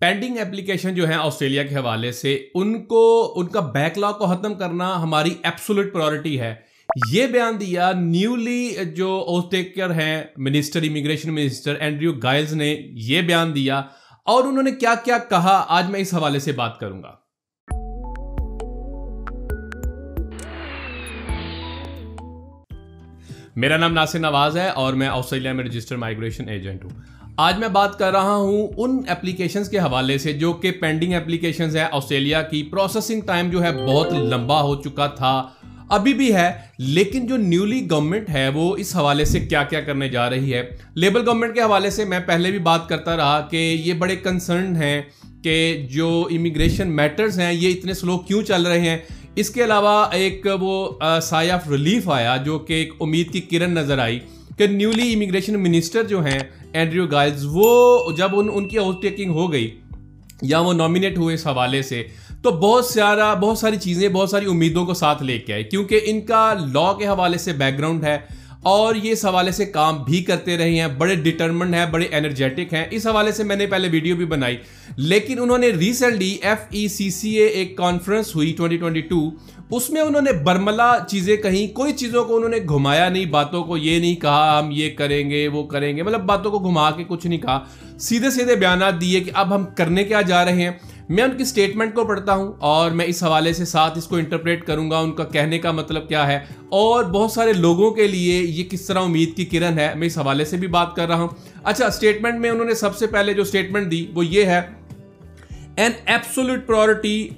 Pending application جو ہیں Australia کے حوالے سے، ان کو، ان کا بیک لاگ کو ختم کرنا ہماری ایپسولٹ پرائرٹی ہے۔ یہ بیان دیا نیولی جو اوسٹیکر ہیں minister immigration minister Andrew Giles نے یہ بیان دیا۔ اور انہوں نے کیا کیا کہا، آج میں اس حوالے سے بات کروں گا۔ میرا نام ناصر نواز ہے اور میں آسٹریلیا میں رجسٹر مائگریشن ایجنٹ ہوں۔ آج میں بات کر رہا ہوں ان اپلیکیشنز کے حوالے سے جو کہ پینڈنگ اپلیکیشنز ہیں آسٹریلیا کی. پروسیسنگ ٹائم جو ہے بہت لمبا ہو چکا تھا، ابھی بھی ہے، لیکن جو نیولی گورنمنٹ ہے وہ اس حوالے سے کیا کیا کرنے جا رہی ہے؟ لیبل گورنمنٹ کے حوالے سے میں پہلے بھی بات کرتا رہا کہ یہ بڑے کنسرن ہیں کہ جو امیگریشن میٹرز ہیں، یہ اتنے سلو کیوں چل رہے ہیں؟ اس کے علاوہ ایک وہ سائے آف ریلیف آیا جو کہ ایک امید کی کرن نظر آئی۔ کہ نیولی امیگریشن منسٹر جو ہیں، اینڈریو گائلز، وہ جب ان ان کی آؤٹ ٹیکنگ ہو گئی یا وہ نامینیٹ ہوئے اس حوالے سے، تو بہت سارا، بہت ساری چیزیں، بہت ساری امیدوں کو ساتھ لے کے آئے، کیونکہ ان کا لا کے حوالے سے بیک گراؤنڈ ہے۔ اور یہ اس حوالے سے کام بھی کرتے رہے ہیں، بڑے ڈٹرمنڈ ہیں، بڑے انرجیٹک ہیں۔ اس حوالے سے میں نے پہلے ویڈیو بھی بنائی۔ لیکن انہوں نے ریسنٹلی ایف ای سی سی اے ایک کانفرنس ہوئی 2022 اس میں انہوں نے برملا چیزیں کہیں، کوئی چیزوں کو انہوں نے گھمایا نہیں، باتوں کو یہ نہیں کہا، ہم یہ کریں گے، وہ کریں گے۔ مطلب باتوں کو گھما کے کچھ نہیں کہا۔ سیدھے سیدھے بیانات دیے کہ اب ہم کرنے کیا جا رہے ہیں۔ میں ان کی سٹیٹمنٹ کو پڑھتا ہوں اور میں اس حوالے سے ساتھ اس کو انٹرپریٹ کروں گا، ان کا کہنے کا مطلب کیا ہے۔ اور بہت سارے لوگوں کے لیے یہ کس طرح امید کی کرن ہے، میں اس حوالے سے بھی بات کر رہا ہوں۔ اچھا سٹیٹمنٹ میں انہوں نے سب سے پہلے جو سٹیٹمنٹ دی، وہ یہ ہے an absolute priority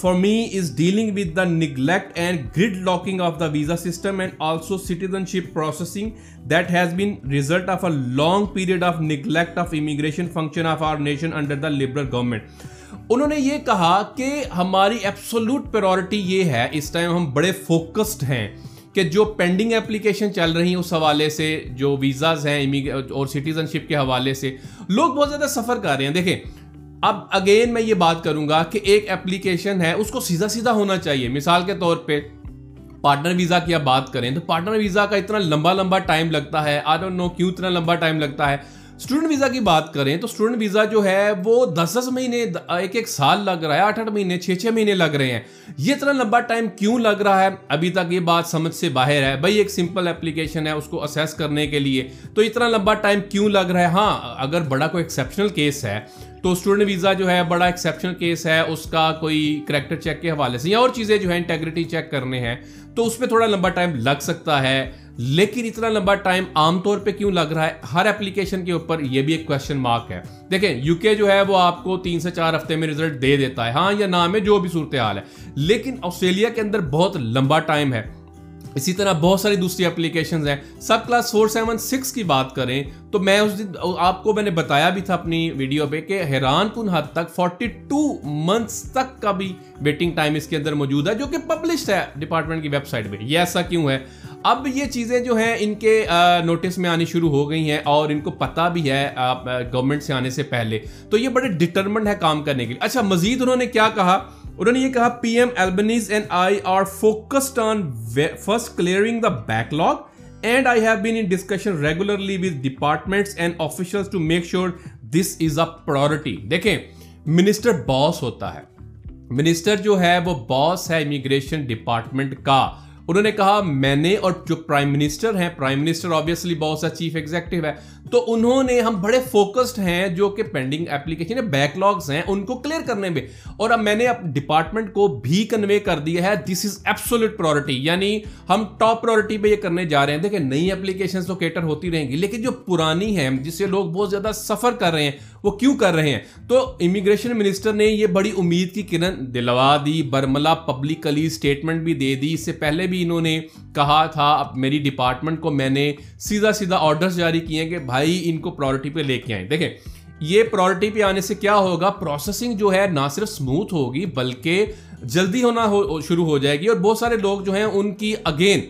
for me is dealing with the neglect and gridlocking of the visa system and also citizenship processing that has been result of a long period of neglect of immigration function of our nation under the Liberal government انہوں نے یہ کہا کہ ہماری absolute priority یہ ہے، اس time ہم بڑے فوکسڈ ہیں کہ جو پینڈنگ اپلیکیشن چل رہی ہیں اس حوالے سے، جو ویزاز ہیں اور سٹیزنشپ کے حوالے سے، لوگ بہت زیادہ سفر کر رہے ہیں۔ دیکھیں، اب اگین میں یہ بات کروں گا کہ ایک اپلیکیشن ہے، اس کو سیدھا سیدھا ہونا چاہیے۔ مثال کے طور پہ پارٹنر ویزا کی آپ بات کریں تو پارٹنر ویزا کا اتنا لمبا لمبا ٹائم لگتا ہے۔ آئی ڈونٹ نو کیوں اتنا لمبا ٹائم لگتا ہے۔ اسٹوڈنٹ ویزا کی بات کریں تو اسٹوڈنٹ ویزا جو ہے وہ دس دس مہینے، ایک ایک سال لگ رہا ہے، آٹھ آٹھ مہینے، چھ چھ مہینے لگ رہے ہیں۔ یہ اتنا لمبا ٹائم کیوں لگ رہا ہے؟ ابھی تک یہ بات سمجھ سے باہر ہے۔ بھائی، ایک سمپل اپلیکیشن ہے اس کو اسیس کرنے کے لیے۔ تو اتنا لمبا ٹائم کیوں لگ رہا ہے؟ ہاں اگر بڑا کوئی ایکسیپشنل کیس ہے تو اسٹوڈنٹ ویزا جو ہے، بڑا ایکسیپشنل کیس ہے، اس کا کوئی کریکٹر چیک کے حوالے سے، یا اور چیزیں جو ہیں انٹیگریٹی چیک کرنے ہیں۔ تو اس پہ تھوڑا لمبا ٹائم لگ سکتا ہے۔ لیکن اتنا لمبا ٹائم عام طور پہ کیوں لگ رہا ہے؟ ہر اپلیکیشن کے اوپر یہ بھی ایک کوشچن مارک ہے۔ دیکھیں یو کے جو ہے، وہ آپ کو تین سے چار ہفتے میں ریزلٹ دے دیتا ہے۔ ہاں یا نام ہے جو بھی صورتحال ہے۔ لیکن آسٹریلیا کے اندر بہت لمبا ٹائم ہے۔ اسی طرح بہت ساری دوسری اپلیکیشنز ہیں۔ Subclass four seven six کی بات کریں تو میں اس دن آپ کو میں نے بتایا بھی تھا اپنی ویڈیو پہ کہ حیران کن حد تک فورٹی ٹو منتھس تک کا بھی ویٹنگ ٹائم اس کے اندر موجود ہے جو کہ پبلشڈ ہے ڈپارٹمنٹ کی ویب سائٹ پہ۔ یہ ایسا کیوں ہے؟ اب یہ چیزیں جو ہیں ان کے نوٹس میں آنی شروع ہو گئی ہیں اور ان کو پتہ بھی ہے گورنمنٹ سے آنے سے پہلے۔ تو یہ بڑے ڈٹرمنٹ ہے کام کرنے کے لیے۔ اچھا مزید انہوں نے کیا کہا؟ انہوں نے یہ کہا P M Albanese and I are focused on first clearing the backlog and I have been in discussion regularly with departments and officials to make sure this is a priority دیکھیں منسٹر باس ہوتا ہے۔ Minister جو ہے، وہ باس ہے immigration department کا۔ انہوں نے کہا، میں نے اور جو پرائم منسٹر ہیں پرائم منسٹر آبویسلی بہت سا چیف ایگزیکٹو ہے، تو انہوں نے ہم بڑے فوکسڈ ہیں جو کہ پینڈنگ اپلیکیشن بیک لاگز ہیں، ان کو کلیئر کرنے میں۔ اور اب میں نے ڈپارٹمنٹ کو بھی کنوے کر دیا ہے دس از ایبسولوٹ پرائرٹی یعنی ہم ٹاپ پرائرٹی پہ یہ کرنے جا رہے ہیں۔ دیکھیں، نئی اپلیکیشن تو کیٹر ہوتی رہیں گی، لیکن جو پرانی ہیں جس سے لوگ بہت زیادہ سفر کر رہے ہیں، وہ کیوں کر رہے ہیں؟ تو امیگریشن منسٹر نے یہ بڑی امید کی کرن دلوا دی، برملا پبلکلی اسٹیٹمنٹ بھی دے دی، اس سے پہلے بھی بھی انہوں نے کہا تھا، اب میری ڈپارٹمنٹ کو میں نے سیدھا سیدھا آرڈرز جاری کیے ہیں کہ بھائی ان کو پرائرٹی پہ لے کے آئیں۔ دیکھیں، یہ پرائرٹی پہ آنے سے کیا ہوگا؟ پروسیسنگ جو ہے نہ صرف سموتھ ہوگی بلکہ جلدی ہونا ہو، شروع ہو جائے گی اور بہت سارے لوگ جو ہیں ان کی اگین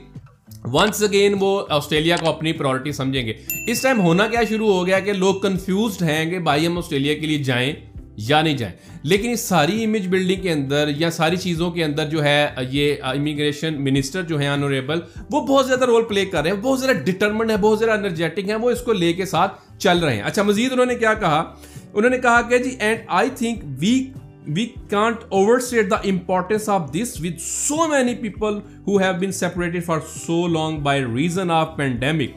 ونس اگین وہ آسٹریلیا کو اپنی پرائرٹی سمجھیں گے۔ اس ٹائم ہونا کیا شروع ہو گیا کہ لوگ کنفیوزڈ ہیں کہ بھائی ہم آسٹریلیا کے لیے جائیں۔ یا نہیں جائیں۔ لیکن اس ساری امیج بلڈنگ کے اندر یا ساری چیزوں کے اندر جو ہے، یہ امیگریشن منسٹر جو ہیں آنوریبل وہ بہت زیادہ رول پلے کر رہے ہیں، بہت زیادہ ڈٹرمنڈ ہے بہت زیادہ انرجیٹک ہیں، وہ اس کو لے کے ساتھ چل رہے ہیں۔ اچھا مزید انہوں نے کیا کہا؟ انہوں نے کہا کہ جی and I think we we can't overstate the importance of this with so many people who have been separated for so long by reason of pandemic.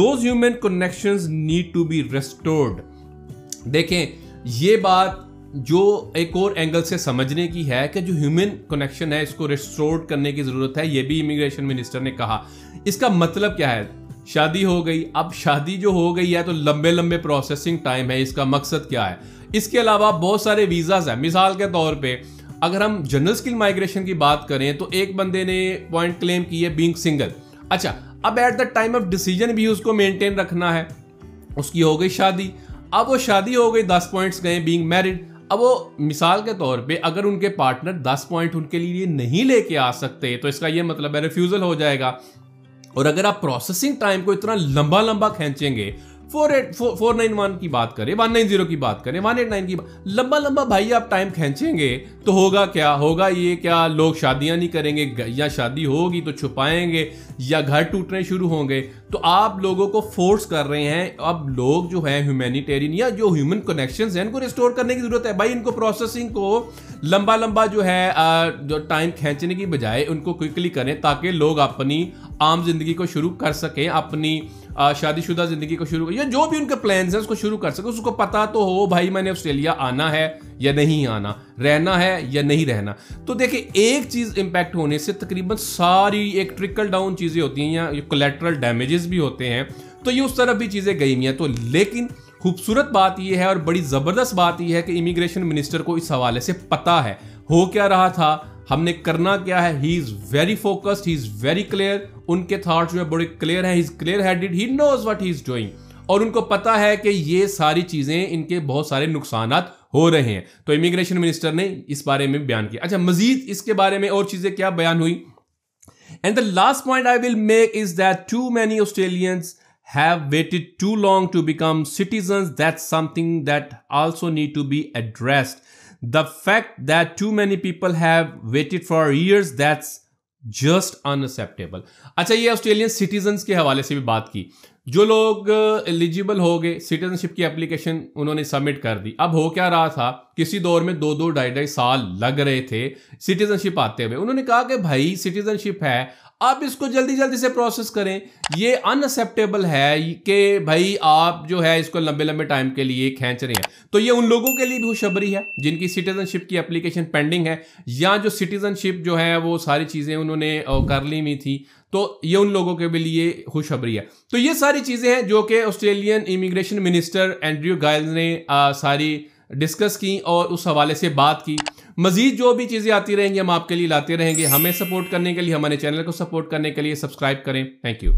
Those human connections need to be restored. دیکھیں یہ بات جو ایک اور angle سے سمجھنے کی ہے کہ جو ہیومن کنیکشن ہے، اس کو ریسٹورڈ کرنے کی ضرورت ہے، یہ بھی امیگریشن منسٹر نے کہا۔ اس کا مطلب کیا ہے؟ شادی ہو گئی۔ اب شادی جو ہو گئی ہے تو لمبے لمبے پروسیسنگ ٹائم ہے۔ اس کا مقصد کیا ہے؟ اس کے علاوہ بہت سارے ویزاز ہیں۔ مثال کے طور پہ، اگر ہم جنرل سکل مائگریشن کی بات کریں تو ایک بندے نے پوائنٹ کلیم کی ہے بینگ سنگل اچھا اب at the time of decision بھی اس کو مینٹین رکھنا ہے۔ اس کی ہو گئی شادی۔ اب وہ شادی ہو گئی، دس پوائنٹس گئے بینگ میرڈ اب وہ مثال کے طور پہ اگر ان کے پارٹنر دس پوائنٹ ان کے لیے نہیں لے کے آ سکتے، تو اس کا یہ مطلب ہے ریفیوزل ہو جائے گا۔ اور اگر آپ پروسیسنگ ٹائم کو اتنا لمبا لمبا کھینچیں گے four eight four nine one کی بات کریں ون نائن زیرو کی بات کریں ون ایٹ نائن کی بات لمبا لمبا بھائی آپ ٹائم کھینچیں گے تو ہوگا کیا؟ ہوگا یہ کیا لوگ شادیاں نہیں کریں گے یا شادی ہوگی تو چھپائیں گے، یا گھر ٹوٹنے شروع ہوں گے۔ تو آپ لوگوں کو فورس کر رہے ہیں، اب لوگ جو ہے ہیومینیٹیرین یا جو ہیومن کنیکشنز ہیں، ان کو ریسٹور کرنے کی ضرورت ہے۔ بھائی، ان کو پروسیسنگ کو لمبا لمبا جو ہے جو ٹائم کھینچنے کی بجائے ان کو کوئکلی کریں تاکہ لوگ اپنی عام زندگی کو شروع کر سکیں، اپنی شادی شدہ زندگی کو شروع یا جو بھی ان کے پلانز ہیں، اس کو شروع کر سکے۔ اس کو پتا تو ہو، بھائی میں نے آسٹریلیا آنا ہے یا نہیں آنا، رہنا ہے یا نہیں رہنا۔ تو دیکھیں، ایک چیز امپیکٹ ہونے سے تقریباً ساری ایک ٹرکل ڈاؤن چیزیں ہوتی ہیں یا کولیٹرل ڈیمیجز بھی ہوتے ہیں۔ تو یہ اس طرح بھی چیزیں گئی ہوئی ہیں۔ تو لیکن خوبصورت بات یہ ہے اور بڑی زبردست بات یہ ہے کہ امیگریشن منسٹر کو اس حوالے سے پتا ہے۔ ہو کیا رہا تھا؟ ہم نے کرنا کیا ہے؟ He is very focused he is very clear ان کے تھاٹس جو ہے بڑے کلیئر ہیں he is clear headed he knows what he is doing اور ان کو پتا ہے کہ یہ ساری چیزیں ان کے بہت سارے نقصانات ہو رہے ہیں۔ تو امیگریشن منسٹر نے اس بارے میں بیان کیا۔ اچھا مزید اس کے بارے میں اور چیزیں کیا بیان ہوئی and the last point I will make is that too many Australians have waited too long to become citizens. That's something that also need to be addressed. The fact that too many people have waited for years that's just unacceptable اچھا یہ Australian citizens کے حوالے سے بھی بات کی۔ جو لوگ ایلیجیبل ہو گئے سٹیزن شپ کی اپلیکیشن انہوں نے سبمٹ کر دی۔ اب ہو کیا رہا تھا، کسی دور میں دو دو، ڈھائی ڈھائی سال لگ رہے تھے سٹیزن شپ آتے ہوئے۔ انہوں نے کہا کہ بھائی سٹیزن شپ ہے آپ اس کو جلدی جلدی سے پروسیس کریں۔ یہ انسیپٹیبل ہے کہ بھائی آپ جو ہے اس کو لمبے لمبے ٹائم کے لیے کھینچ رہے ہیں۔ تو یہ ان لوگوں کے لیے بھی خوشبری ہے جن کی سٹیزن شپ کی اپلیکیشن پینڈنگ ہے، یا جو سٹیزن شپ جو ہے وہ ساری چیزیں انہوں نے کر لی ہوئی تھی۔ تو یہ ان لوگوں کے بھی لیے خوشخبری ہے۔ تو یہ ساری چیزیں ہیں جو کہ آسٹریلین امیگریشن منسٹر اینڈریو گائل نے ساری ڈسکس کی اور اس حوالے سے بات کی۔ مزید جو بھی چیزیں آتی رہیں گی، ہم آپ کے لیے لاتے رہیں گے۔ ہمیں سپورٹ کرنے کے لیے، ہمارے چینل کو سپورٹ کرنے کے لیے سبسکرائب کریں۔ Thank you